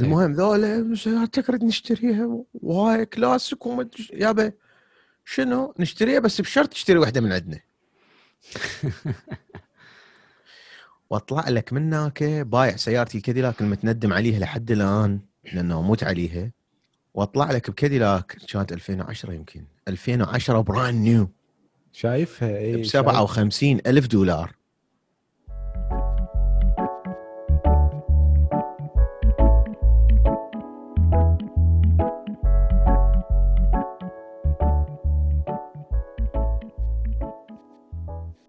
المهم ذولا سيارتك تريد نشتريها وهاي كلاسيك وما أدري إيش. يابا شنو؟ نشتريها بس بشرط تشتري واحدة من عندنا. واطلع لك من هناك بايع سيارتي ال Cadillac المتندم عليها لحد الآن لأنه أموت عليها. واطلع لك ب Cadillac كانت 2010 يمكن. 2010 brand new شاريها اني ب 57 ألف دولار.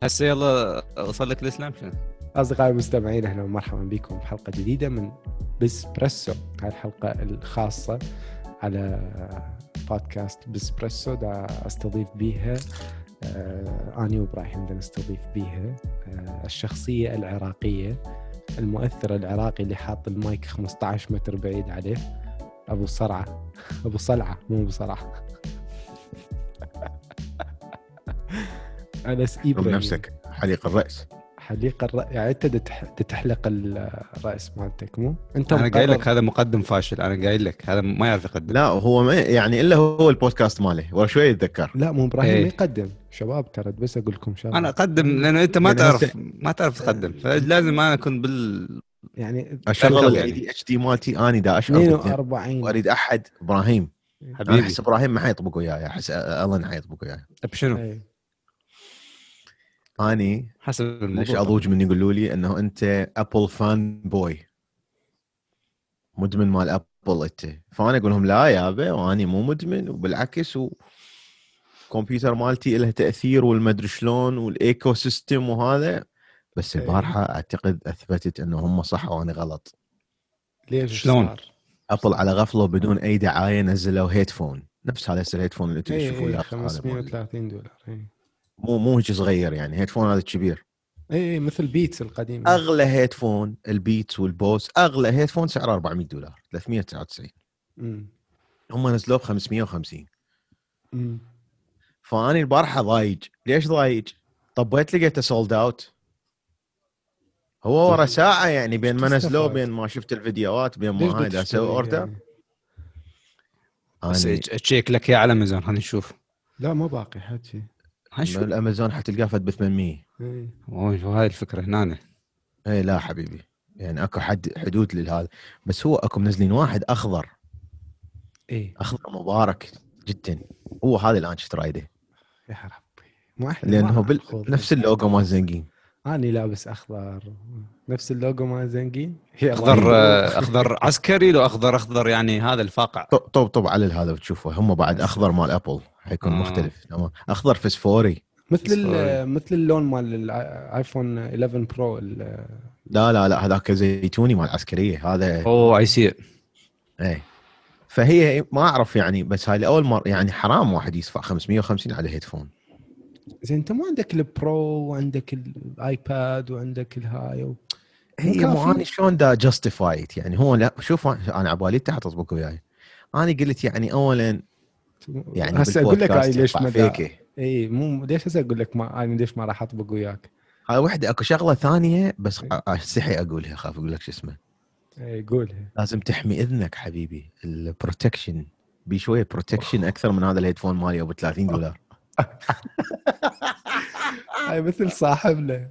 هسه يلا وصل لك الإسلام شنو؟ أصدقائي المستمعين أهلا ومرحبا بكم بحلقه جديدة من بسبريسو هاي الحلقة الخاصة على بودكاست بسبريسو دا أستضيف بيها آه آني وإبراهيم دا نستضيف بيها آه الشخصية العراقية المؤثر العراقي اللي حاط المايك 15 متر بعيد عليه أبو صرعة. أبو صلعة مو أبو صرعة. انس إبراهيم نفسك. حليق الرأس. حليق الرأس. يعني أنت دتحلق الرأس مالتك مو؟ أنت أنا قايل لك هذا مقدم فاشل. أنا قايل لك هذا ما يعرف يقدم لا هو ما يعني إلا هو البودكاست ماله. ولا شوي يتذكر. لا مو إبراهيم إيه. ما يقدم. شباب ترى بس أقول لكم شغله أنا أقدم لأنه أنت ما يعني تعرف ما تعرف تقدم. فلازم أنا أكون بال يعني أشغل ال A. D H D مالتي. اني دا اشعر بالذنب. 42 وأريد أحد إبراهيم. أنا حبيبي. أحس إبراهيم ما حيطبق وياي أحس الن حيطبق وياي بشنو؟ إيه. أني حسب ليش أضوج من يقولوا لي إنه أنت Apple fanboy مدمن مال Apple أنت. فأنا أقول لهم لا يابا وأني مو مدمن وبالعكس والكمبيوتر مالتي له تأثير والمدري شلون وال ecosystem وهذا. بس إيه. البارحة أعتقد أثبتت إنه هم صح وأنا غلط. ليش شلون؟ Apple على غفلة بدون أي دعاية نزلوا headphone نفس هذا ال headphone اللي أنتم اي تشوفوه اي لا، هذا مال- 530 دولار اي مو مو هيك صغير يعني headphone هذا كبير اي إي، مثل Beats القديم أغلى headphone ال Beats وال Bose أغلى headphone سعره 400 دولار 399 أمم. هم نزلوه ب 550 أمم. فأني البارحة ضايج ليش ضايج؟ طبيت لقيته sold out هو ورا ساعة يعني بين ما نزلوه؟ بين ما شفت الفيديوهات بين ما هاي أسوي order يعني؟ بس اني check لك يا على امازون خلينا نشوف لا ما باقي حكي من هنشوف الأمازون حتلقاه فد ب 800 إي. وهاي الفكرة هنا اي إيه، لا حبيبي. يعني أكو حد حدود لهذا بس هو أكو منزلين واحد أخضر. اي أخضر مبارك جدا. هو هذا الآن شفت رايده. يا ربي. ما إحنا لأنه بال... نفس اللوجو مال زنقين. أني لابس أخضر. نفس اللوجو مال زنقين؟ هي أخضر أخضر عسكري لو أخضر أخضر يعني هذا الفاقع. طب طب طب على هذا وتشوفه هم بعد أخضر مال Apple. حيكون آه. مختلف. تمام. أخضر فسفوري. مثل. مثل اللون مال ال iPhone 11 Pro لا لا لا هذاك زيتوني مال عسكرية. هذا oh I see إيه. فهي ما أعرف يعني بس هاي لأول مرة يعني حرام واحد يدفع 550 على headphone. زين أنت ما عندك ال Pro وعندك ال iPad وعندك الهاي و... هي؟ مو اني شلون دا justify it يعني؟ هو لا شوف أنا عبالي انت حتطبق وياي. أنا قلت يعني اولا يعني هسه أقول لك هاي ليش ما اي مو ليش هسه أقول لك ما أنا ليش ما راح اطبق وياك؟ هاي وحدة أكو شغلة ثانية بس إيه. استحي أقولها اخاف أقول لك شو اسمه. اي قولها. لازم تحمي إذنك حبيبي. ال protection بشويه protection أكثر من هذا ال headphone مالي أبو 30 دولار. هاي مثل صاحبنا.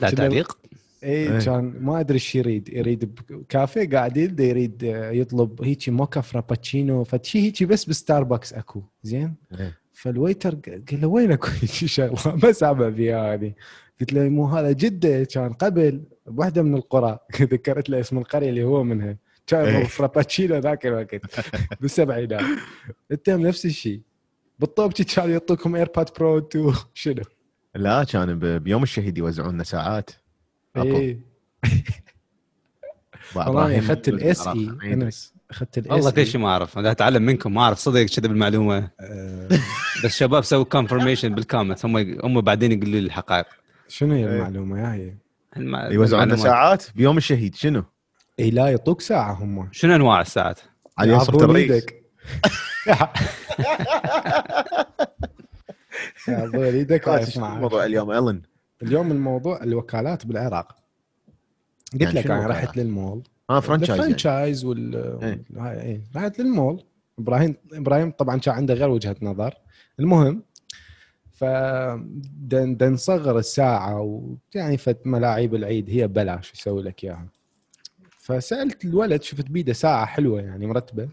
لا تعليق؟ اي إيه. كان ما أدري إيش يريد. يريد بكافيه قاعدين دا يريد يطلب هيجي mocha frappuccino. فشي هيجي بس بستاربكس أكو. زين؟ إيه. فال waiter قال له وين اكو شغلة ما سامع فيها هذه. قلت له مو هذا جدة كان قبل بواحده من القرى ذكرت له اسم القرية اللي هو منها. كان إيه. frappuccino ذاك الوقت. بالسبعينات انت نفس الشيء بالطوب كانوا يعطوكم AirPod Pro 2 شنو؟ لا كان بيوم الشهيد يوزعون لنا ساعات. Apple. اي با والله اخذت ال S إي. انس أخذت ال S والله كل شيء ما أعرف أنا أتعلم منكم ما أعرف صدق كذا بالمعلومة بس شباب سووا confirmation بال comment هم هم بعدين يقولوا لي الحقائق شنو هي إيه. المعلومة يا هي؟ الم- يوزعون لنا المعلومات. ساعات بيوم الشهيد شنو؟ اي لا يعطوك ساعة هم شنو أنواع الساعات؟ على الرئيس إيدك يعضون إيدك آه، الموضوع اليوم الن اليوم الموضوع الوكالات بالعراق. قلت يعني لك أنا؟ رحت للمول. franchise يعني. ال franchise وال إيه. هاي إيه. رحت للمول. إبراهيم إبراهيم طبعا كان عنده غير وجهة نظر. المهم ف نصغر الساعة ويعني فت ملاعيب العيد هي بلاش يسوي لك إياها. فسألت الولد شفت بيده ساعة حلوة يعني مرتبة.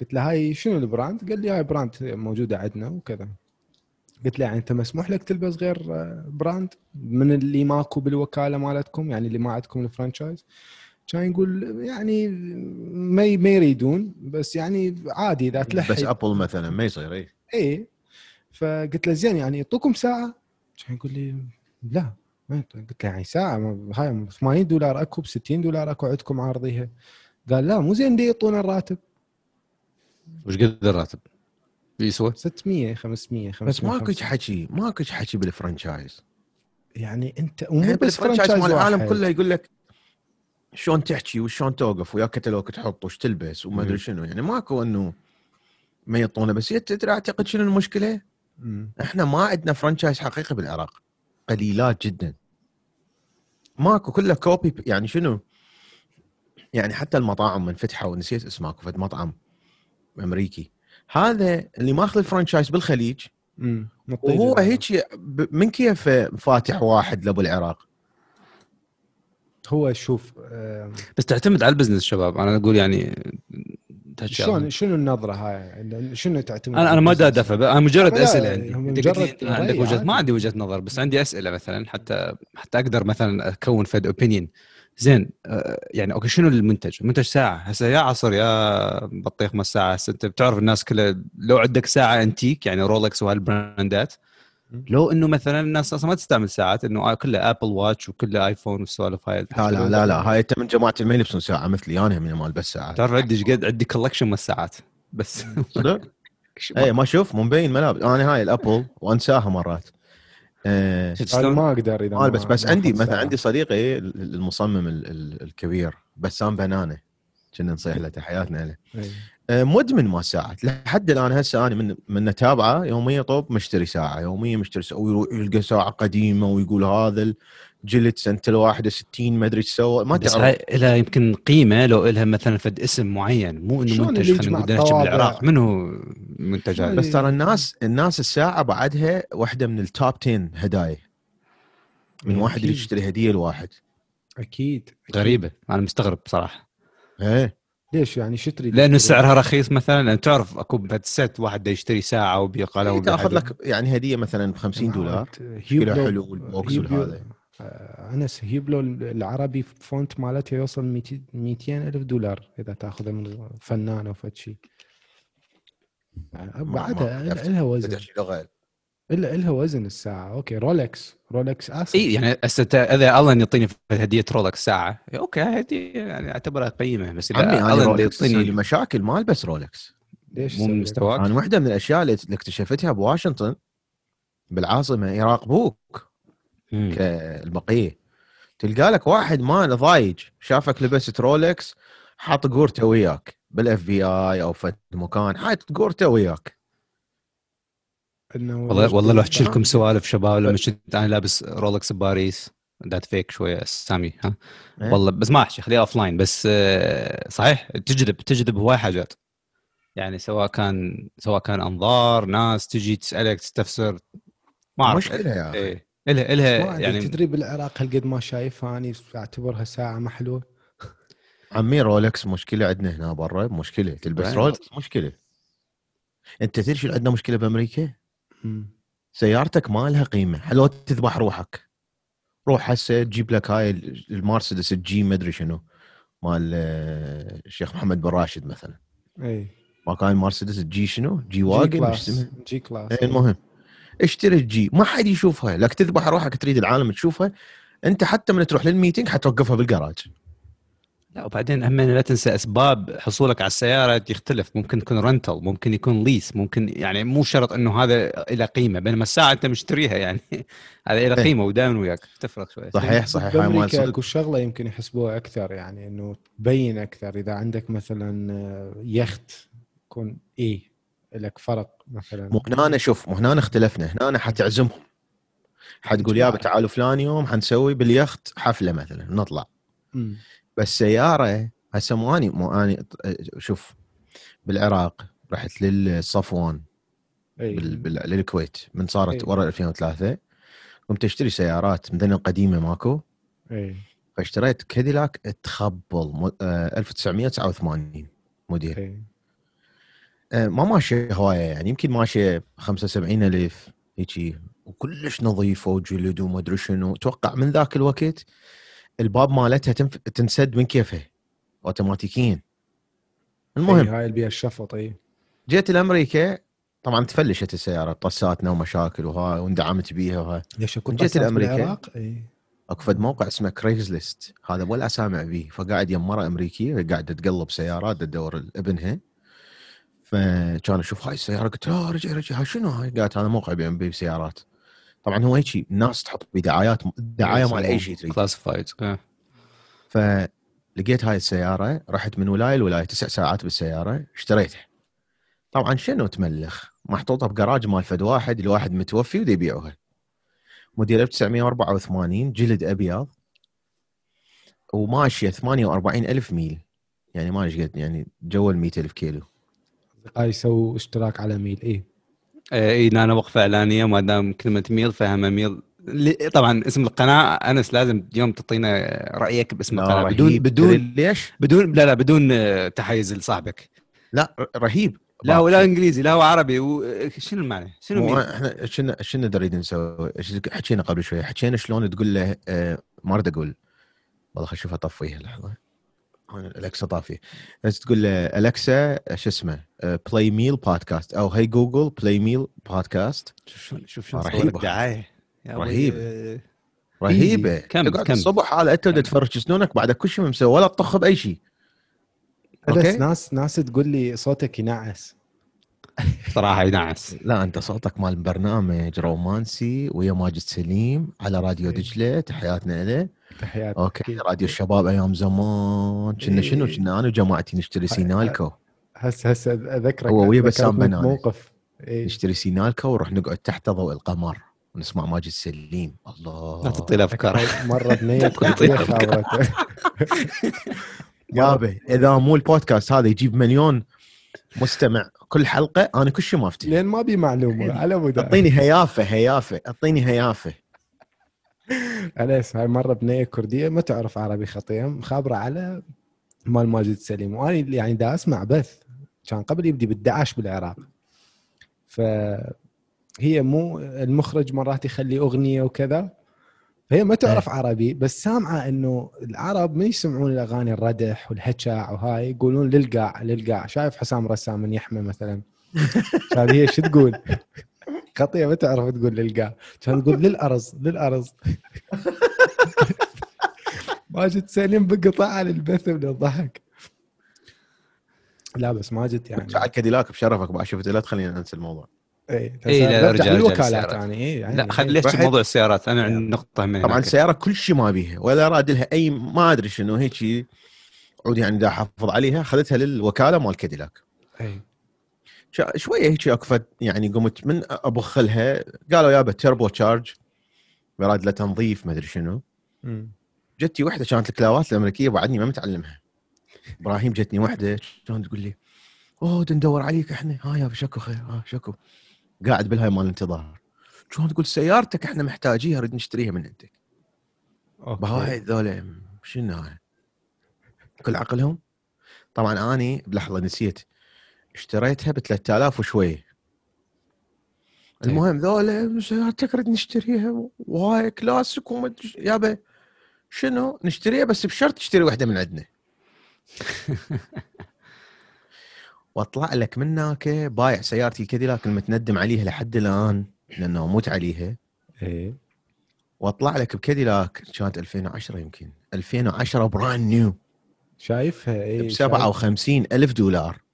قلت له هاي شنو ال brand؟ قال لي هاي brand موجودة عندنا. وكذا. قلت له يعني انت مسموح لك تلبس غير آه، brand؟ من اللي ماكو بالوكالة مالتكم يعني اللي ما عندكم ال franchise؟ كان يقول يعني ما ما يريدون بس يعني عادي إذا تلحق. بس Apple مثلا ما يصير اي إيه. فقلت له زين يعني يعطوكم ساعة؟ كان يقول لي لا. قلت له يعني ساعة؟ هاي 80 دولار أكو ب 60 دولار أكو عندكم عارضيها قال لا مو زين دي يعطونا الراتب؟ وش قد الراتب؟ يسوى 600 500 500 بس ماكو حكي ماكو حكي بال franchise يعني انت يعني ومو بس بال franchise مال العالم. كله يقول لك شلون تحكي وشلون توقف ويا كتالوج تحط وش تلبس وما ادري. شنو يعني ماكو انه ما يعطونا بس هي تدري أعتقد شنو المشكلة؟ مم. إحنا ما عندنا franchise حقيقي بالعراق قليلات جدا ماكو كله copy يعني شنو؟ يعني حتى المطاعم منفتحه ونسيت اسمه اكو فد مطعم أمريكي هذا اللي ماخذ ال franchise بالخليج وهو العراق. هيك من كيف فاتح واحد لأبو العراق؟ هو شوف آه، بس تعتمد على ال business شباب. أنا أقول يعني شلون شنو النظرة هاي؟ شنو تعتمد أنا أنا ما؟ ادافع أنا مجرد أسئلة عندي مجرد عندك وجهه. ما عندي وجهة نظر بس عندي أسئلة مثلا حتى حتى أقدر مثلا أكون فد opinion زين آه، يعني okay شنو المنتج؟ المنتج ساعة. هسه يا عصر يا بطيخ ما الساعة هسه أنت بتعرف الناس كلها لو عندك ساعة أنتيك يعني Rolex وهالبراندات. لو إنه مثلا الناس أصلا ما تستعمل ساعات إنه كلها Apple Watch وكلها iPhone والسوالف هاي لا لا لا لا. هاي أنت من جماعة اللي ما يلبسون ساعة مثلي. أنا من مال بس ساعات تعرف عندي قد عندي collection من الساعات بس. صدق؟ اي ما شوف مو مبين ملابس. أنا هاي ال Apple وأنساها مرات. آه أنا؟ ما أقدر إذا ما البس بس ما عندي مثلا. عندي صديقي ال- المصمم ال- ال- الكبير بسام بنانه كنا نصيح له تحياتنا له إيه. آه، مدمن ما ساعات لحد الآن هسه أنا من من اتابعه يوميا طوب مشتري ساعة يوميا مشتري ساعة ويروح يلقى ساعة قديمة ويقول هذا الجلد سنه ال 61 ما أدري إيش سوى ما بس تعرف. هاي لها يمكن قيمة لو لها مثلا فد اسم معين مو إنه منتج خلينا نقول؟ بالعراق منو منتج هذا؟ بس ترى الناس الناس الساعة بعدها واحدة من التوب 10 هدايا. من واحد اللي أكيد. يشتري هدية لواحد. أكيد أكيد. غريبة. أنا مستغرب بصراحة. إيه. ليش يعني شتري؟ لأنه سعرها رخيص مثلا. لأن تعرف أكو ست واحد دا يشتري ساعة وبيقاله إيه، تأخذ لك يعني هدية مثلا ب 50 دولار. شكلها حلو وال box والهذا. آه، انس Hublot العربي font مالتها يوصل 200 200 ألف دولار إذا تاخذها من فنان أو فد شيء آه، بعدها لها وزن. لغة. إلا لها وزن الساعة. okay Rolex Rolex اسف إي يعني هسه ت- إذا الله يعطيني هدية Rolex ساعة. okay هدية يعني أعتبرها قيمة. بس إذا الله يعطيني مشاكل ما البس Rolex ليش مو؟ مستواك أنا واحدة من الأشياء اللي اكتشفتها بواشنطن بالعاصمة يراقبوك. كالبقية. تلقى لك واحد ما ضايج شافك لبست Rolex حاط قورته وياك بال FBI أو في مكان حاط قورته وياك. إنه والله والله لو أحكي. لكم سوالف شباب لما كنت أنا لابس Rolex بباريس ذات فيك شوية سامي ها؟ إيه؟ والله بس ما أحكي خليها offline بس آه، صحيح تجذب تجذب هواي حاجات يعني سواء كان سواء كان أنظار ناس تجي تسألك تستفسر ما أعرف. مشكلة يا أخي. إيه. الها إلها يعني تدري بالعراق هالقد ما شايفها اني اعتبرها ساعة ما حلوة عمي Rolex مشكلة عندنا هنا برا مشكلة. تلبس وين؟ Rolex مشكلة. أنت تدري شو عندنا مشكلة بأمريكا؟ سيارتك ما لها قيمة. حلو تذبح روحك. روح هسه تجيب لك هاي ال Mercedes ال G ما أدري شنو مال آه، الشيخ محمد بن راشد مثلا. اي ما كان Mercedes ال G شنو؟ G G-Wagon مش class G-Class. إيه، المهم. اشتري ال G ما حد يشوفها. لك تذبح روحك تريد العالم تشوفها انت حتى من تروح لل meeting حتوقفها بالجراج لا وبعدين هم لا تنسى أسباب حصولك على السيارة يختلف ممكن يكون rental ممكن يكون lease ممكن يعني مو شرط إنه هذا له قيمة بينما الساعة أنت مشتريها يعني. هذا له إيه. قيمة ودائما وياك. تفرق شوي. صحيح صحيح. هاي مال أكو شغلة يمكن يحسبوها أكثر يعني إنه تبين أكثر. إذا عندك مثلا آه، يخت يكون اي لك فرق مثلا؟ مو هنا شوف مو هنا اختلفنا هنا حتعزمهم. حتقول يابا تعالوا فلان يوم حنسوي باليخت حفلة مثلا نطلع. مم. بس سيارة هسه مو أني مو أني شوف بالعراق رحت للصفوان إي. بال... بال... للكويت من صارت إيه. ورا 2003 قمت أشتري سيارات ذني القديمة ماكو. إي. فاشتريت Cadillac تخبل م... آه 1989 موديل. ما ماشيه هواية يعني يمكن ماشيه 75 ألف هيجي وكلش نظيفه وجلد وما أدري شنو. أتوقع من ذاك الوقت الباب مالتها تنف... تنسد من كيفها اوتوماتيكيا. المهم. هاي البيها الشفط اي جيت لأمريكا طبعا تفلشت السيارة طساتنا ومشاكل وهاي واندعمت بيها وهاي ليش اكون جيت. بالعراق أي. أكو فد موقع اسمه Craigslist هذا ولا أسامع به. فقاعد يم مره أمريكية قاعدة تقلب سيارات تدور ابنها فكان أشوف هاي السيارة قلت لا رجع رجع. هاي شنو هاي؟ قالت هذا موقع بي ام بي سيارات طبعا هو هيك الناس تحط بدعايات دعاية مال أي شيء تريد. classified فلقيت هاي السيارة رحت من ولاية لولاية تسع ساعات بالسيارة اشتريتها. طبعا شنو تملخ؟ محطوطة بجراج مال فد واحد لواحد متوفي ودي يبيعوها. موديل 1984 جلد أبيض وماشية 48 ألف ميل. يعني ما إيش قد يعني جو ال 100 ألف كيلو. هاي يسووا اشتراك على ميل اي اي أنا وقفة إعلانية ما دام كلمة ميل فهم ميل طبعا اسم القناة أنس لازم يوم تعطينا رأيك باسم القناة رهيب. بدون بدون ليش؟ بدون لا لا بدون تحيز لصاحبك لا رهيب لا هو لا إنجليزي لا هو عربي و- شنو المعنى؟ شنو؟ إحنا شنو شنو نريد نسوي؟ حكينا قبل شوي حكينا شلون تقول له آه، ما أريد أقول والله خل أشوف اطفيها لحظة Alexa طافيه بس تقول له Alexa شو اسمه؟ play ميل بودكاست أو هي Google play ميل بودكاست شوف شوف رهيبة. صورت دعاية. يا أبوي، رهيب. آه، رهيبة. كم- تقعد كم؟ الصبح على أنت بدك تفرج سنونك بعدك كل شيء مسوي ولا تطخ بأي شيء. بس ناس ناس تقول لي صوتك ينعس. صراحة ينعس. لا أنت صوتك مال برنامج رومانسي ويا ماجد سليم على راديو. دجلة تحياتنا له تحياتي okay. راديو الشباب أيام زمان. كنا شنو؟ إيه. كنا أنا وجماعتي نشتري سينالكو. هسه هسه أذكرك هو ويا بسام بناني. موقف. اي نشتري سينالكو ونروح نقعد تحت ضوء القمر ونسمع ماجد سليم. الله. لا تعطي له افكار مرة بنية يابا إذا مو البودكاست هذا يجيب مليون مستمع كل حلقة أنا كل شيء ما افتي لين ما بي معلومة على مود أعطيني هيافة هيافة أعطيني هيافة. أليس هاي مرة بنيه كردية ما تعرف عربي خطيه مخابره على مال ماجد سليم وأنا يعني دا أسمع بث كان قبل يبدي بالدعش بالعراق. فهي مو المخرج مرات يخلي أغنية وكذا. فهي ما تعرف عربي بس سامعة إنه العرب ما يسمعون الأغاني الردح والهجع وهاي يقولون للقاع للقاع. شايف حسام رسام من يحمى مثلا؟ هي شو تقول؟ خطيه ما تعرف تقول للقاع كان تقول للأرز للأرز. ماجد سليم بقطع على البث من الضحك. لا بس ماجد يعني. شعل كاديلاك بشرفك بعد شفت لا تخلينا ننسى الموضوع. اي إي، لا، أرجع الوكالات للسيارات. يعني. اي يعني لا خلي ليش رحت- موضوع السيارات؟ أنا عندي نقطة من طبعا هناك. السيارة كل شيء ما بيها ولا راد لها أي ما أدري شنو هيك عود يعني دا احافظ عليها اخذتها للوكالة مال كاديلاك اي شوية هيك اكفت يعني قمت من أبخ لها. قالوا يابا turbocharge براد له تنظيف ما أدري شنو. جتي وحدة كانت الكلاوات الأمريكية بعدني ما متعلمها. إبراهيم جتني وحدة كانت تقول لي أوه ندور عليك إحنا. ها يا شكو خير. ها شكو. قاعد بالهاي مال الانتظار كانت تقول سيارتك إحنا محتاجيها نريد نشتريها من عندك. بهاي ذولا شنو هاي؟ كل عقلهم؟ طبعا أني بلحظة نسيت اشتريتها ب 3000 وشوي. المهم ذولا نريد نشتريها وهاي كلاسيك وما يابا شنو؟ نشتريها بس بشرط تشتري واحدة من عندنا. واطلع لك من هناك بايع سيارتي الكاديلاك المتندم عليها لحد الآن لأنه أموت عليها. اي واطلع لك بكاديلاك كانت 2010 يمكن. 2010 brand new شايفها ب اي 57 ألف دولار.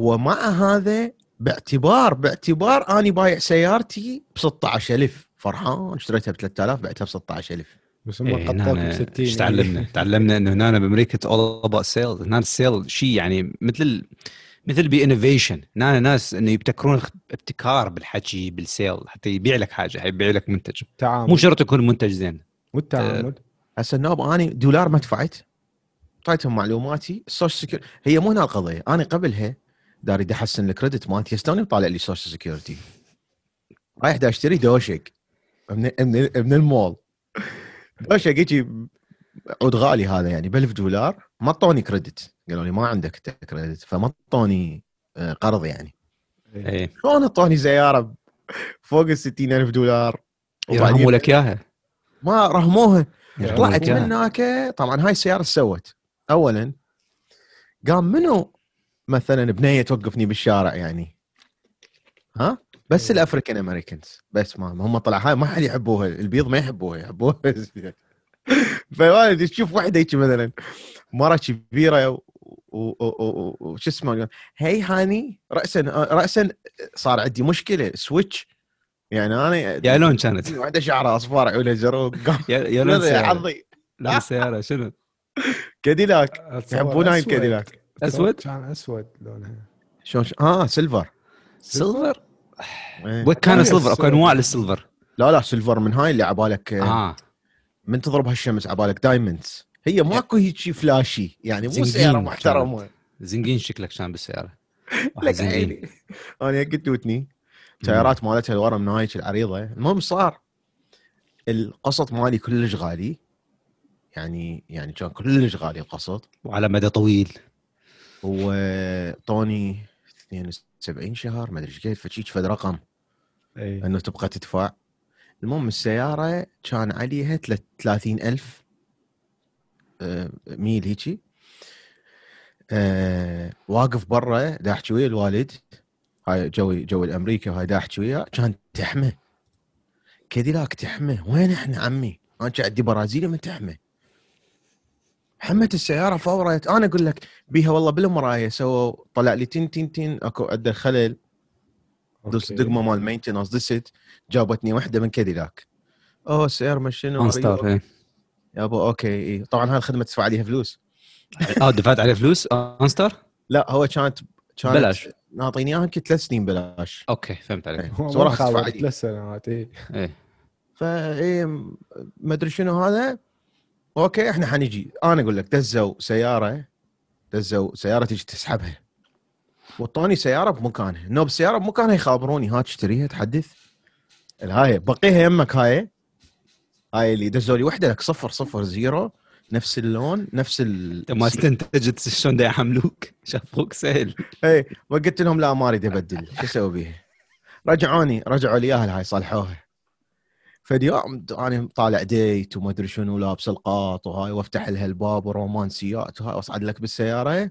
ومع هذا باعتبار باعتبار أني بايع سيارتي ب 16000 فرحان اشتريتها ب 3000 بعتها ب 16000 بس هم إيه، قطوك هنا ب 60 إيش تعلمنا؟ تعلمنا إنه هنا بأمريكا all about sales هنا ال sale شيء يعني مثل ال- مثل ب innovation. هنا ناس إنه يبتكرون ابتكار بالحكي بال sale حتى يبيع لك حاجة يبيع لك منتج. تعامل. مو شرط يكون منتج زين. والتعامل. هسه النوب أني دولار ما دفعت. اعطيتهم معلوماتي. ال social security هي مو هنا القضية. أنا قبلها داري بدي احسن ال credit مالتي. يستوني طالع لي social security رايح دا اشتري دوشق من من, من المول. دوشق يجي عود غالي هذا يعني ب 1000 دولار ما اعطوني كريدت. قالوا لي ما عندك كريدت فما اعطوني آه، قرض يعني. إيه. شلون اعطوني سياره فوق ال 60000 دولار؟ يرحموا لك إياها. ما رهموها طلعت. من هناك طبعا هاي السيارة سوت؟ اولا قام منو؟ مثلا بنية توقفني بالشارع يعني. ها؟ بس الأفريكان أمريكانز. بس ما هم طلع هاي ما حد يحبوها. البيض ما يحبوها يحبوها. فوالد تشوف واحدة هيك مثلا مرة كبيرة وش اسمه؟ هي هاني راسا راسا صار عندي مشكلة سويتش يعني أنا يا لون كانت. واحدة شعرها اصفار عيونها زرق. قام يا لون عضي. لون السيارة شنو؟ كاديلاك. يحبون هاي. الكاديلاك. أسود؟ كان أسود لونها. شلون ش- آه silver. silver؟ إيه. وين كان silver اكو. أنواع لل silver لا لا silver من هاي اللي عبالك آه. آه. من تضرب هالشمس عبالك diamonds. هي ماكو هيك شي flashy يعني مو سياره. محترمه زنقين شكلك. كان بالسيارة واحد لك. عيني. أنا قدوتني سيارات مالتها الورا من هايك العريضة. المهم صار القسط مالي كلش غالي. يعني يعني كان كلش غالي القسط وعلى مدى طويل. وطوني 72 شهر ما أدري إيش قد فشيك فد رقم. اي إنه تبقى تدفع. المهم السيارة كان عليها 30000 آه، ميل هيجي. آه، واقف برا دا احكي ويا الوالد هاي جوي جو الامريكا وهاي دا احكي وياه كان تحمى كاديلاك تحمى وين إحنا عمي؟ أنا عندي برازيلي من تحمى حمت السيارة فورت. أنا أقول لك بيها والله بالمراية سووا طلع لي تين تين تين. أكو عنده خلل دس أوكي. دقمه مال مينتنس دست. جابتني واحدة من كاديلاك أوه السيارة من شنو اون ستار إيه. يابا أوكي إيه. طبعا هاي الخدمة تدفع عليها فلوس. آه دفعت عليه فلوس؟ اون ستار لا هو كانت كانت بلاش. ناطيني إياها يمكن ثلاث سنين بلاش. أوكي فهمت عليك. إيه. علي ثلاث سنوات اي إيه. فايه ما أدري شنو هذا. okay إحنا حنجي أنا أقول لك دزوا سيارة دزوا سيارة تجي تسحبها. وطوني سيارة بمكانها. انه بالسياره بمكانها يخابروني. ها تشتريها تحدث. الهاي بقيها يمك هاي. هاي اللي دزوا لي وحدة لك صفر صفر zero. نفس اللون نفس ال انت ما استنتجت شلون دا يحملوك؟ شافوك سهل. اي وقلت لهم لا ما اريد ابدل. شو أسوي بيها؟ رجعوني رجعوا لي اياها هاي صلحوها فاليوم أنا طالع ديت وما أدري شنو لابس القاط وهاي وأفتح لها الباب ورومانسيات وهاي وأصعد لك بالسيارة.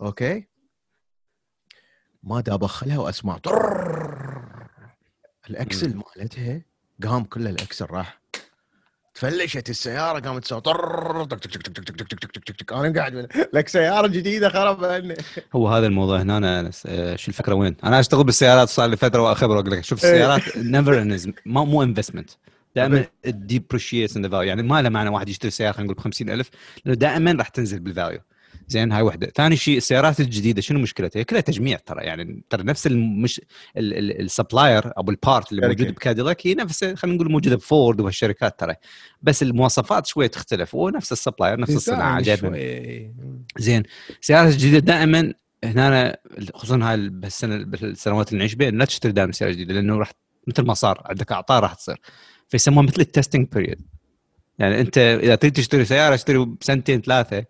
أوكي؟ ما دا أدخلها وأسمع. ال axle مالتها قام كله ال axle راح. تفلشت السيارة قامت تسوي طررر. تك تك تك تك تك تك تك تك تك. أنا قاعد لك سيارة جديدة خرب. هو هذا الموضوع هنا أنا آه، شو الفكرة وين؟ أنا أشتغل بالسيارات صار لي فترة واخبر واقول لك شوف إيه. السيارات never مو investment دائما depreciates in the value يعني ما له معنى واحد يشتري سيارة خلينا نقول ب 50000 لأنه دائما راح تنزل بال value زين هاي وحدة ثاني شيء السيارات الجديدة شنو مشكلتها؟ هي كلها تجميع ترى يعني ترى نفس المش ال supplier أو ال part اللي. موجود بكاديلاك هي نفس خلينا نقول موجودة بفورد وهالشركات ترى بس المواصفات شوية تختلف هو نفس ال supplier نفس الصناعة إي. زين سيارات جديده دائما هنا خصوصا هاي بهالسنة بالسنوات اللي نعيش بها لا تشتري دائما سيارة جديدة لأنه راح مثل ما صار عندك اعطال راح تصير فيسموها مثل ال testing period يعني أنت إذا تريد تشتري سيارة اشتري بسنتين ثلاثة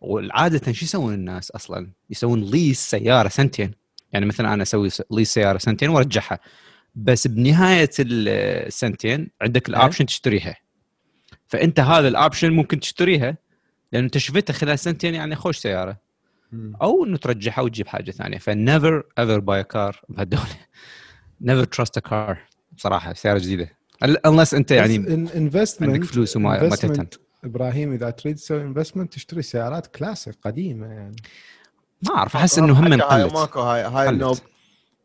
والعادة شو يسوون الناس أصلا؟ يسوون lease سيارة سنتين. يعني مثلا أنا أسوي lease سيارة سنتين وأرجعها. بس بنهاية السنتين عندك ال option تشتريها. فأنت هذا ال option ممكن تشتريها لأنه انت شفتها خلال سنتين يعني خوش سيارة. أو إنه ترجعها وتجيب حاجة ثانية. ف never ever buy car بهالدولة. never trust a car بصراحة سيارة جديدة. unless أنت يعني investment عندك فلوس وما ما تهتم. إبراهيم إذا تريد تسوي investment تشتري سيارات كلاسيك قديمة يعني. ما أعرف أحس إنه هم قلت. ماكو هاي هاي. النوب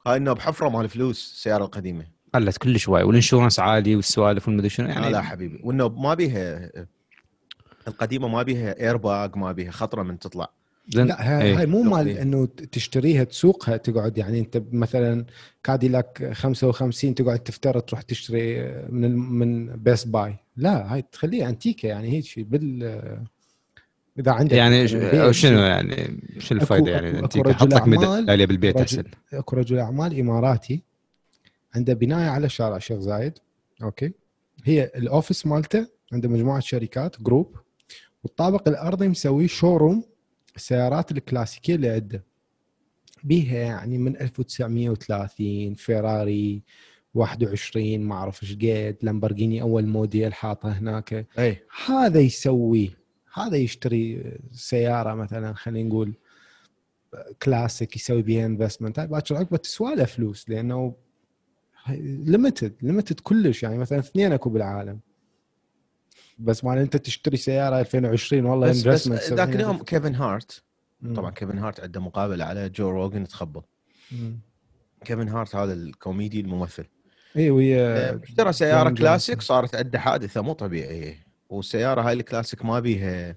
هاي النوب حفرة مال فلوس السياره القديمة. قلت كل شوي وال insurance عالي والسوالف وما أدري شنو يعني يعني لا حبيبي والنوب ما بيها القديمة ما بيها air bag ما بيها خطرة من تطلع. زين لا هاي, إيه. هاي مو مال إيه. إنه تشتريها تسوقها تقعد يعني أنت مثلا كاديلاك 55 تقعد تفترض تروح تشتري من ال- من بيست باي لا هاي تخليها أنتيكة يعني هيك شيء بال إذا عندك يعني شنو يعني شو الفائده يعني أكو- انت أكو حط لك ميداليه بالبيت رجل- أحسن أكو رجل أعمال إماراتي عنده بناية على شارع الشيخ زايد أوكي هي ال office مالته عنده مجموعة شركات group والطابق الأرضي مسوي showroom السيارات الكلاسيكية اللي عنده بيها يعني من 1930 فيراري 21 ما أعرف إيش قد لامبرجيني أول موديل حاطه هناك. أي. هذا يسويه هذا يشتري سيارة مثلا خلينا نقول كلاسيك يسوي بيها investment هاي باكر عقبة تسوى له فلوس لأنه limited limited كلش. يعني مثلا اثنين أكو بالعالم. بس مال انت تشتري سيارة 2020 والله بس بس investment ذاك اليوم كيفن هارت طبعا كيفن هارت عنده مقابلة على جو روجن تخبل كيفن هارت هذا الكوميدي الممثل اي وهي اشترى سيارة جون كلاسيك. صارت عنده حادثة مو طبيعية والسيارة هاي الكلاسيك ما بيها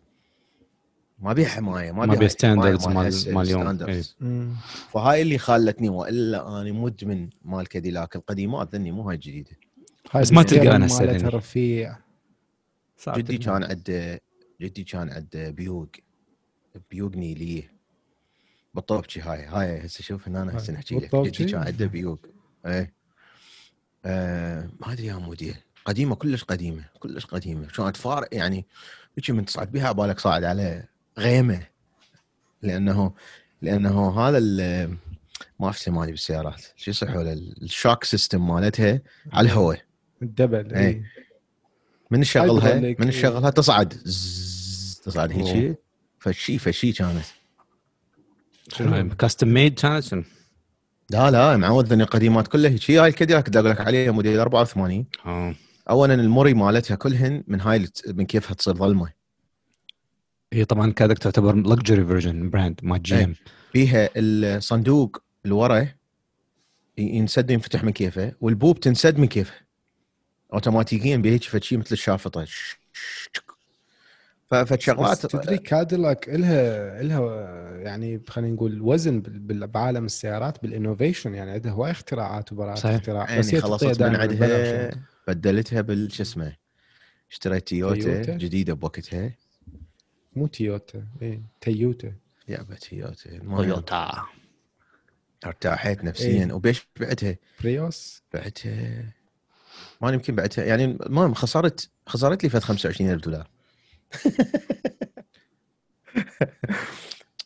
ما بيها حماية ما بيها standards مال- مال اليوم. إيه. مم. فهاي اللي خلتني وإلا أنا مدمن مال كاديلاك القديمات ذني مو هاي الجديده بس ما تلقى هسه مالتها. رفيع جدي. كان عنده جدي كان عنده بيوق بيوق نيليه بالطوبشي هاي هاي هسه شوف هنا هسه هاي. نحكي لك؟ جدي كان عنده بيوق. إيه. آه ما أدري يا موديل قديمة كلش قديمة كلش قديمة. كانت فارق يعني؟ هيك من تصعد بها بالك صاعد على غيمة. لأنه لأنه هذا ال- ما أفتهم لي بالسيارات. شو يصيحوا له ال shock system مالتها؟ على الهواء. الدبل إيه. اي من هايدروليك، من إيه. تشغلها تصعد. تصعد هيك فشي فشي كانت. شنو custom made كانت؟ لا لا معود ذني القديمات كلها هيك. هاي الكاديلاك اللي أقول لك عليها موديل 84 آه. اولا الموري مالتها كلهن من هاي من كيفها تصير ظلمة. هي طبعا كادك تعتبر لكجري فيرجن براند ما جي إيه. ام فيها الصندوق اللي ورا ينسد ينفتح من كيفه والبوب تنسد من كيفه. اوتوماتيكيا بهيك فشي مثل الشافطة. بس فشغلات تدري كاديلاك الها إلها يعني خلينا نقول وزن بال- بال- بعالم السيارات بالإنوفيشن يعني عندها هواي اختراعات وبراءات صحيح. اختراع. يعني هي خلصت من عندها يعني. بدلتها بالش اسمه؟ اشتريت تويوتا تويوتا؟ جديدة بوقتها. مو تويوتا اي تويوتا يابا تويوتا المهم. تويوتا ارتاحت نفسيا. إيه. وبيش بعتها؟ بريوس بعتها. ما يمكن بعتها يعني المهم خسرت خسرت لي فد 25000 دولار.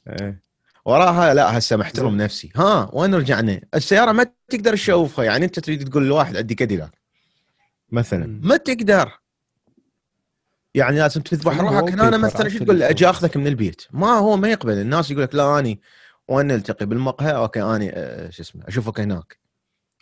إيه. وراها لا هسه محترم نفسي. ها وين رجعنا؟ السيارة ما تقدر تشوفها. يعني أنت تريد تقول لواحد عندي كاديلاك مثلا. ما تقدر. يعني لازم تذبح روحك هنا مثلا شو تقول؟ أجي. آخذك من البيت. ما هو ما يقبل. الناس يقول لك لا أني وين نلتقي؟ بالمقهى؟ أوكي أني آه، شو اسمه أشوفك هناك.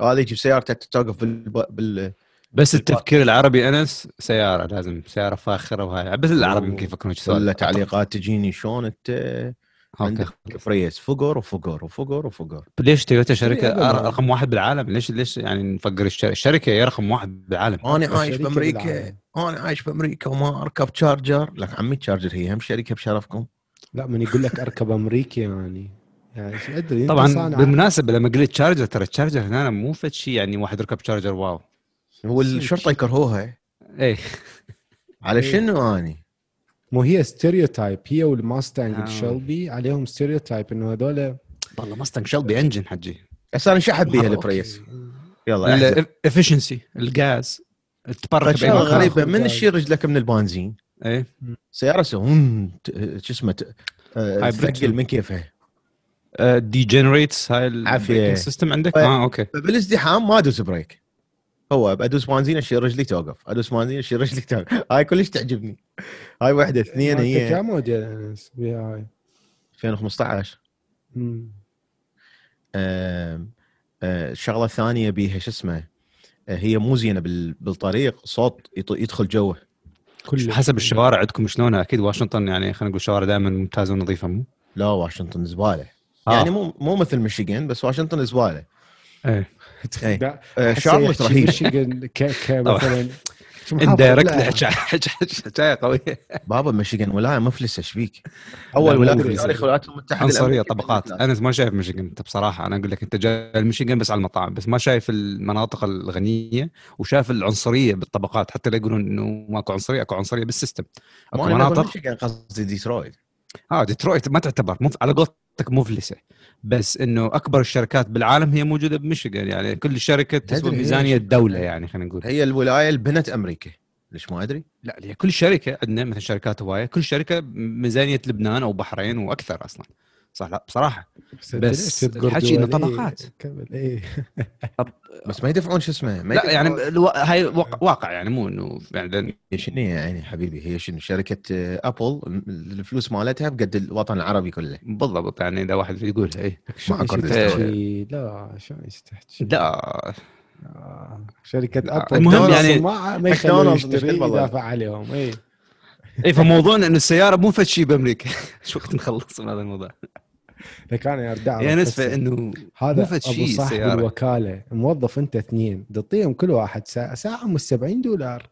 هذا يجيب سيارته توقف بال, بال... بس التفكير العربي أنس سيارة لازم سيارة فاخرة وهاي. بس العرب يمكن يفكرون هيك ولا تعليقات تجيني شلون انت عندك بريوس فقر وفقر وفقر وفقر ليش تويوتا شركة. أر- رقم واحد بالعالم؟ ليش ليش يعني نفكر الشر- الشركة هي رقم واحد بالعالم؟ أنا عايش بامريكا. أنا عايش بامريكا وما أركب تشارجر لك عمي تشارجر هي هم شركة بشرفكم. لا من يقول لك أركب امريكي يعني. يعني أدري طبعا بالمناسبة لما قلت تشارجر ترى التشارجر هنا مو فد شيء يعني واحد ركب تشارجر واو. والشرطه يكرهوها إيه. على إيه. شنو أني؟ مو هي stereotype هي والماستانج آه. الشلبي عليهم stereotype إنه هذول والله ماستنج شلبي انجن حجي. بس أنا شحب بيها مرة البريس؟ يلا. الافشنسي الغاز تبرك. غريبة من. تشيل رجلك من البنزين؟ إيه. سيارة شو اسمه آه، تثقل من كيفها دي جنريتس هاي عافية. السيستم عندك؟ ف- آه أوكي. فبالازدحام ما ادوس بريك. هو أدوس بنزين أشيل رجلي توقف. أدوس بنزين أشيل رجلي توقف. هاي كلش تعجبني. هاي واحدة اثنين مالتك هي. يا موديل انس هاي؟ 2015 مم. آم، آه، الشغلة الثانية بيها شو اسمه؟ آه، هي مو زينة بال- بالطريق. صوت يط- يدخل جوه. كل حسب الشوارع عندكم شلونها أكيد واشنطن يعني خلينا نقول شوارع دائما ممتازة ونظيفة مو؟ لا واشنطن زبالة. آه. يعني مو مو مثل ميشيغان بس واشنطن زبالة. إيه. إيه. آه، شارلوت يحكي رهيب ميشيغان ك ك مثلا شو محافظ؟ indirectly لا. حكايه قوية بابا ميشيغان ولاية مفلسه إيش بيك؟ أول لا، ولاية مو في. تاريخ الولايات المتحدة عنصرية. طبقات أنا ما شايف ميشيغان انت بصراحه أنا أقول لك أنت جاي الميشيغان بس على المطاعم بس ما شايف المناطق الغنية وشايف العنصرية بالطبقات حتى لا يقولون إنه ماكو عنصرية أكو عنصرية بال system مو اكو مناطق ميشيغان قصدي ديترويت آه ديترويت ما تعتبر مف... على قولتك مفلسة بس إنه أكبر الشركات بالعالم هي موجودة بميشيغان يعني كل شركه تسوى ميزانية الدولة يعني خلينا نقول. هي الولاية اللي بنت أمريكا ليش ما أدري؟ لا هي كل شركة عندنا مثلا شركات هواية كل شركة ميزانية لبنان أو بحرين وأكثر أصلا. صح؟ لا بصراحة. بس, الحكي؟ إيه، طبقات. كمل إيه. بس ما يدفعون شو اسمه ما لا يعني يدفعون- ألو... هاي وق- واقع يعني مو إنه يعني شنو يعني حبيبي؟ هي شنو؟ شركة آه، ابل الفلوس مالتها بقد الوطن العربي كله. بالضبط يعني إذا واحد يقولها اي تحكي؟ لا شلون تحكي؟ لا. آه، شركة Apple المهم يعني ما ماكدونالدز يشتري. يدافع عليهم اي اي فموضوعنا إنه السيارة مو فد شيء بأمريكا. شو وقت نخلص من هذا الموضوع؟ لكن أنا ارد هي نسبه إنه هذا أبو شيء صاحب السيارة. الوكالة موظف أنت اثنين تعطيهم كل واحد ساعة ساعة مش 70 دولار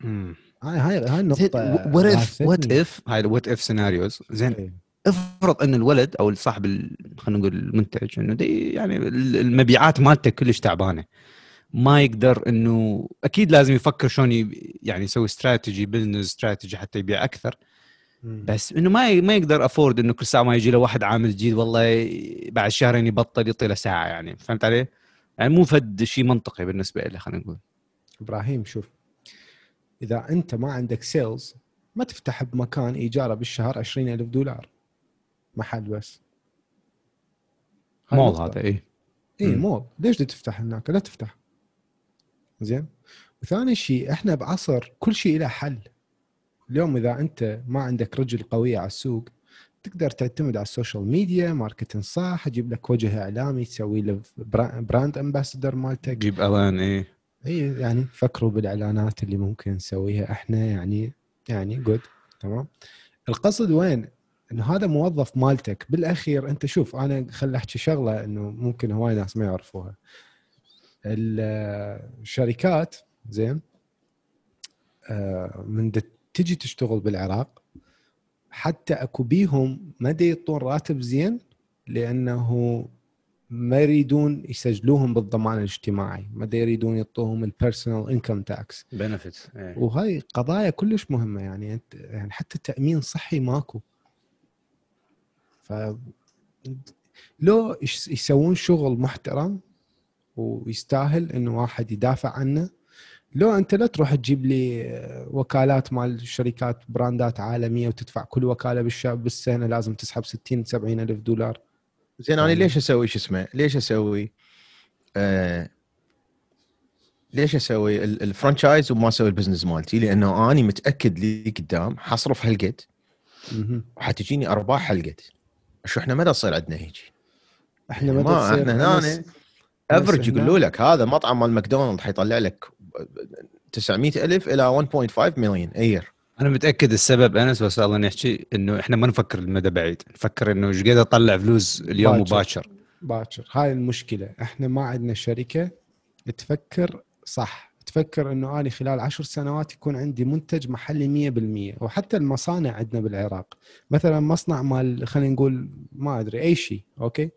مم. هاي هاي هاي النقطة what if. What if هاي ال what if scenarios زين إيه. افرض إن الولد أو صاحب ال- خلينا نقول المنتج إنه دي يعني ال- المبيعات مالته كلش تعبانة ما يقدر انه أكيد لازم يفكر شلون يعني يسوي strategy business strategy حتى يبيع أكثر. بس إنه ما ما يقدر afford إنه كل ساعة ما يجي له واحد عامل جديد والله بعد شهرين يبطل يعطي له ساعة يعني. فهمت علي؟ يعني مو فد شيء منطقي بالنسبة له خلينا نقول. إبراهيم شوف إذا أنت ما عندك sales ما تفتح بمكان إيجارة بالشهر 20000 دولار. محل بس. مول. هذا اي اي. مول. ليش تفتح هناك؟ لا تفتح. زين. وثاني شيء إحنا بعصر كل شيء له حل. اليوم إذا أنت ما عندك رجل قويه على السوق تقدر تعتمد على ال social media marketing صح تجيب لك وجه إعلامي تسوي له bra- brand ambassador مالتك. جيب الان اي اي يعني فكروا بالإعلانات اللي ممكن نسويها إحنا يعني يعني جود تمام. القصد وين؟ إنه هذا موظف مالتك. بالأخير أنت شوف أنا خل أحكي شغلة إنه ممكن هواي ناس ما يعرفوها. ال- الشركات زين آه، من تجي تشتغل بالعراق حتى أكو بيهم ما يعطون راتب زين لأنه ما يريدون يسجلوهم بالضمان الاجتماعي ما يريدون يعطوهم ال personal income tax benefits وهاي قضايا كلش مهمة يعني أنت يعني حتى تأمين صحي ماكو. ف لو يسوون شغل محترم ويستاهل إنه واحد يدافع عنه لو أنت لا تروح تجيب لي آه، وكالات مال شركات براندات عالمية وتدفع كل وكالة بالشهر بالسنة لازم تسحب 60 70 ألف دولار زين أنا يعني- ليش أسوي شو اسمه؟ ليش أسوي آه ليش أسوي ال- ال franchise وما أسوي ال business مالتي؟ لأنه أني متأكد لي قدام حصرف هالقد. وحتجيني أرباح هالقد. شو إحنا ما تصير عندنا هيك إحنا ما تصير إحنا هنا average يقولوا لك هذا مطعم مال ماكدونالد حيطلع لك 900 ألف إلى 1.5 مليون a year أنا متأكد السبب انس بس الله نحكي إنه إحنا ما نفكر المدى بعيد. نفكر إنه إيش قد أطلع فلوس اليوم. مباشر. باكر. هاي المشكلة. إحنا ما عندنا شركة تفكر صح. تفكر إنه اني خلال عشر سنوات يكون عندي منتج محلي 100% وحتى المصانع عندنا بالعراق. مثلا مصنع مال خلينا نقول ما أدري أي شيء okay؟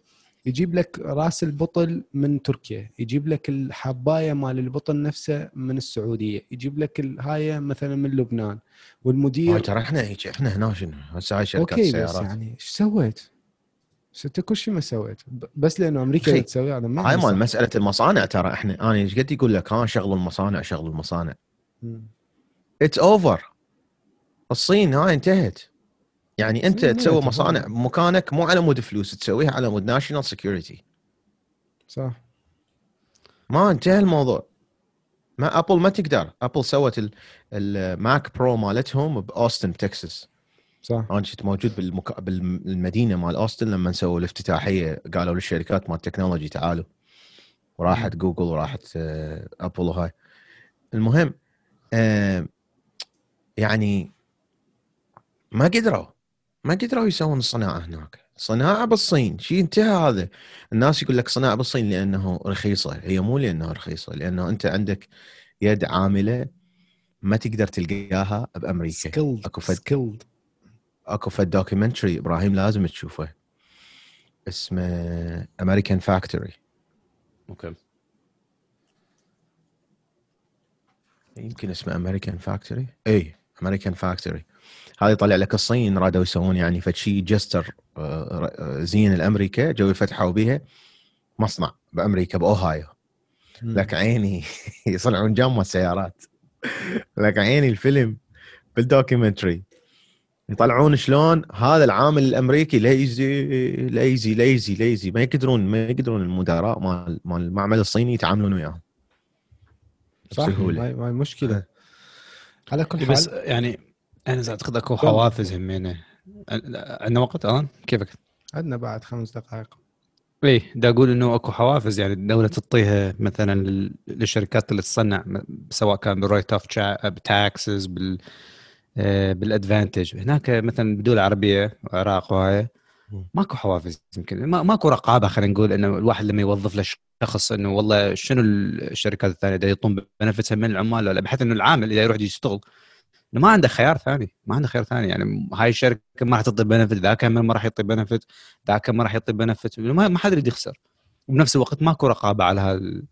يجيب لك راس البطل من تركيا يجيب لك الحباية مال البطل نفسه من السعودية يجيب لك الهاية مثلا من لبنان والمدير ترى إحنا هيك إحنا هنا شنو هسه هاي شركات okay بس يعني إيش سويت؟ انت كل شيء ما سويت بس لأنه أمريكا تسوي هذا ما هاي. مال مسألة المصانع ترى إحنا أنا إيش قد يقول لك ها شغل المصانع شغل المصانع. it's over الصين هاي انتهت يعني أنت تسوي مصانع. مكانك مو على مود فلوس تسويها على مود national security صح. ما انتهى الموضوع. ما Apple ما تقدر. Apple سوت ال- ال Mac Pro مالتهم بأوستن تكساس. صح. أنا كنت موجود بال Mac... بالمدينة مال أوستن لما سووا الافتتاحية قالوا للشركات مال ال technology تعالوا. وراحت جوجل وراحت آه، Apple وهاي. المهم آه، يعني ما قدروا. ما قدروا يسوون الصناعه هناك. صناعة بالصين. شيء انتهى هذا. الناس يقول لك صناعة بالصين لأنه رخيصة. هي مو لأنها رخيصة لأنه أنت عندك يد عاملة ما تقدر تلقاها بأمريكا. skilled أكو فد- skilled أكو فد documentary إبراهيم لازم تشوفه. اسمه American Factory okay. يمكن اسمه American Factory اي American Factory هذا يطلع لك الصين رادوا يسوون يعني فد شيء gesture آه، آه، زين الأمريكا جو يفتحوا بيها مصنع بأمريكا بأوهايو. لك عيني يصنعون جامة سيارات لك عيني الفيلم بال documentary. يطلعون شلون هذا العامل الأمريكي lazy lazy lazy lazy ما يقدرون ما يقدرون المدراء مال مال المعمل الصيني يتعاملون وياهم. صح. ما ما مشكلة. على كل حال بس يعني أنا اعتقد أكو حوافز همينه عندنا وقت الآن؟ كيفك؟ عندنا بعد خمس دقائق. إيه دا أقول إنه أكو حوافز يعني الدولة تعطيها مثلا لل- للشركات اللي تصنع سواء كان بال write off ب taxes بال آه، بال advantage هناك مثلا بدول عربية العراق وهاي. ماكو حوافز يمكن. ما ماكو رقابة خلينا نقول إنه الواحد لما يوظف له شخص إنه والله شنو الشركات الثانية؟ دا يعطون benefit ها من العمال ولا بحيث إنه العامل إذا يروح يشتغل. ما عنده خيار ثاني ما عنده خيار ثاني. يعني هاي الشركة ما راح تعطي benefit ذاك ما راح يعطي benefit ذاك ما راح يعطي benefit ما حد يريد يخسر. وبنفس الوقت ماكو رقابة على هال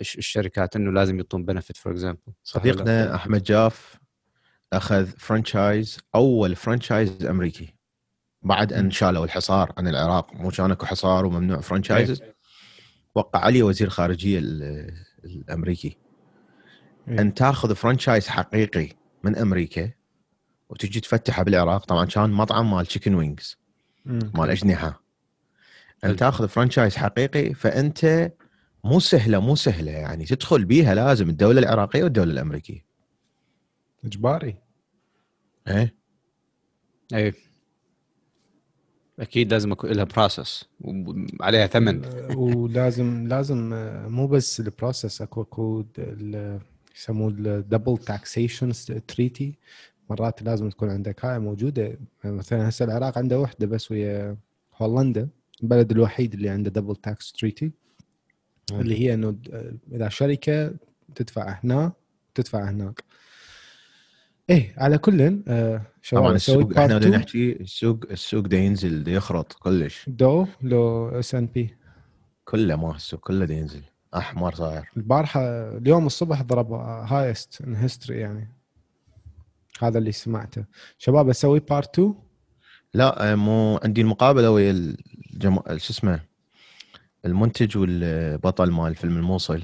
الش- الشركات إنه لازم يعطون benefit for example صديقنا أحمد جاف أخذ franchise أول franchise أمريكي. بعد أن شالوا الحصار عن العراق. مو كان أكو حصار وممنوع franchise وقع عليه وزير خارجية ال- الأمريكي. إيه. أن تاخذ franchise حقيقي من أمريكا وتجي تفتحه بالعراق. طبعا كان مطعم مال chicken wings. مال أجنحة. حلو. ان تأخذ franchise حقيقي فأنت مو سهلة مو سهلة. يعني تدخل بيها لازم الدولة العراقية والدولة الأمريكية. إجباري. إيه؟ اي أكيد لازم يكون لها process وعليها ثمن. ولازم لازم مو بس ال process أكو اكو ال- يسموه ال double taxation treaty مرات لازم تكون عندك هاي موجودة. مثلا هسه العراق عنده وحدة بس ويا هولندا البلد الوحيد اللي عنده double tax treaty اللي هي إنه إذا شركة تدفع هنا تدفع هناك. إيه على كل آه شباب طبعا السوق إحنا بدنا. نحكي السوق السوق دا ينزل دا يخرط كلش. Dow لو S&P كله ما السوق كله دا ينزل. أحمر صاير البارحة اليوم الصبح ضرب highest in history يعني. هذا اللي سمعته. شباب أسوي part 2 لا مو عندي المقابلة ويا الجم... شو اسمه؟ المنتج والبطل مال فيلم الموصل.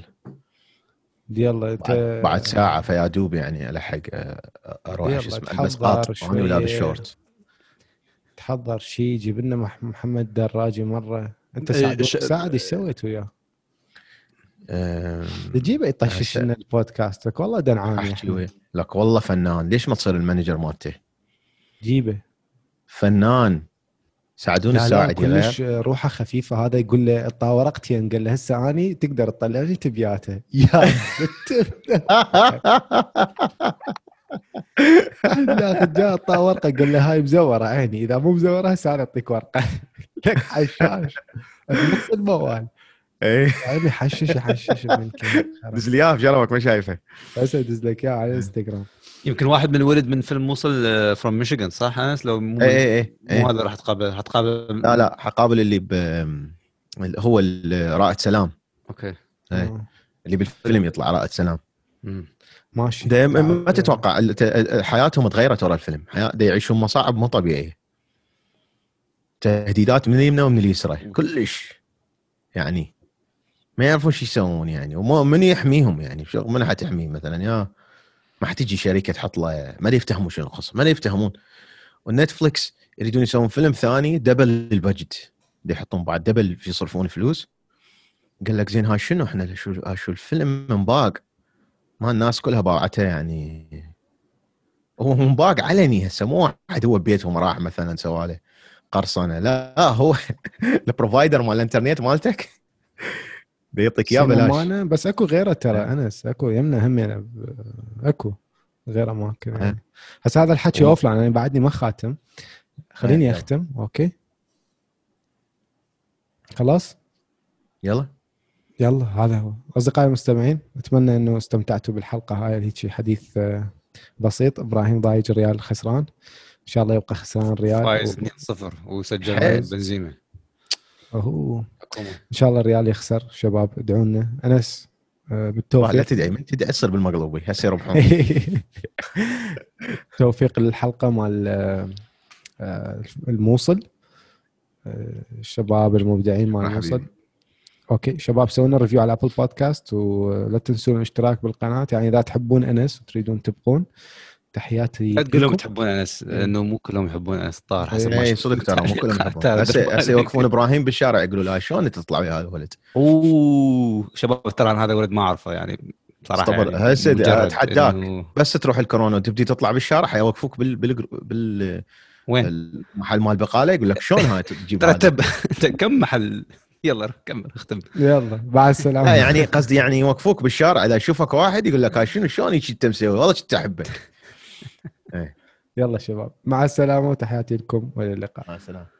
يلا بعد, ت- بعد ساعة فيا دوب يعني ألحق آه، أروح شو اسمه؟ البس قاط شوية. أنا ولابس شورت تحضر شيء جيب لنا مح- محمد دراجي مرة. أنت إيه، سعد إيش سويت وياه؟ تجيبه يطشش لنا البودكاست؟ لك والله دنعان أحكي. وياه لك والله فنان. ليش ما تصير المانجر مالته جيبه. فنان. سعدون لا غير. كلش روحه خفيفة هذا يقول له طاورقتين قال له هسه أني تقدر تطلعني تبياته. يا لا جاء طا ورقة. قال له هاي مزورة عيني. إذا مو مزورة هسه أنا أعطيك ورقة. لك حشاش. نص الموال. إيه؟ عيني حشش يحشش منك دز لي اياه بجربك ما شايفه. هسه ادز لك اياه على الانستغرام يمكن واحد من ولد من فيلم موصل from ميشيغان صح أنس؟ لو مو إيه إيه إيه, مو إيه. هذا راح تقابل راح تقابل لا لا حقابل اللي ب هو رائد سلام. أوكي. إيه. اللي بالفيلم يطلع رائد سلام. مم. ماشي. ما- ما تتوقع حياتهم تغيرت ورا الفيلم. حياة ده يعيشون مصاعب مو طبيعية. تهديدات من اليمنى ومن اليسرى. كلش. يعني ما يعرفون شو يسوون يعني وما من يحميهم يعني؟ شو- من حتحميه مثلا؟ يا ما حتجي شركة تحط له ما يفتهمون شنو القصة ما يفتهمون. والنتفلكس يريدون يسوون فيلم ثاني double ال budget يحطون بعد double يصرفون فلوس. قال لك زين هاي شنو؟ إحنا شو شو الفيلم منباق ما الناس كلها باعته يعني. هو منباق علني هسه مو واحد هو ببيتهم راح مثلا سوى له قرصنة. لا هو ال provider مال الانترنت مالتك. بيعطيك إياه بلاش. بس أكو غيره ترى أنس أكو يمنا هم يعني أكو غير اماكن يعني. هسه هذا الحكي و- offline أنا بعدني ما خاتم. خليني إيه. أختم أوكي؟ خلاص؟ يلا. يلا هذا هو. أصدقائي المستمعين أتمنى إنه استمتعتوا بالحلقة هاي هيك حديث آه، بسيط. إبراهيم ضايج الريال خسران. إن شاء الله يبقى خسران الريال فايز و- 2-0 وسجل حلو. بنزيما حكومة. إن شاء الله الريال يخسر شباب ادعوا لنا أنس آه، والله لا بالتوفيق تدعي من تدعي اصير بالمقلوبي هسه يربحون. توفيق للحلقة مال آه، الموصل. آه، الشباب المبدعين مال الموصل. أوكي شباب سوينا review على Apple Podcast ولا تنسون الاشتراك بالقناة. يعني إذا تحبون أنس وتريدون تبقون تحياتي لا تقول لهم. تحبون أنس لأنه مو كلهم يحبون أنس الطاهر حسب ما اي. صدق ترى مو كلهم هسه يوقفون إبراهيم بالشارع يقولوا لا شلون أنت تطلع ويا هذا الولد أوه شباب ترى أنا هذا ولد ما أعرفه يعني بصراحه طبعاً، يعني هسه. إنه- بس تروح الكورونا وتبدي تطلع بالشارع حيوقفوك بال بال بال وين؟ المحل مال بقالة يقول لك شلون هاي تجيب ترى هذا؟ تب انت كم محل يلا كمل اختم يلا مع السلامة لا يعني قصدي يعني يوقفوك بالشارع إذا يشوفك واحد يقول لك هاي شنو شلون هيك انت مسوي والله كنت أحبك يلا شباب مع السلامة وتحياتي لكم وإلى اللقاء. مع السلامة.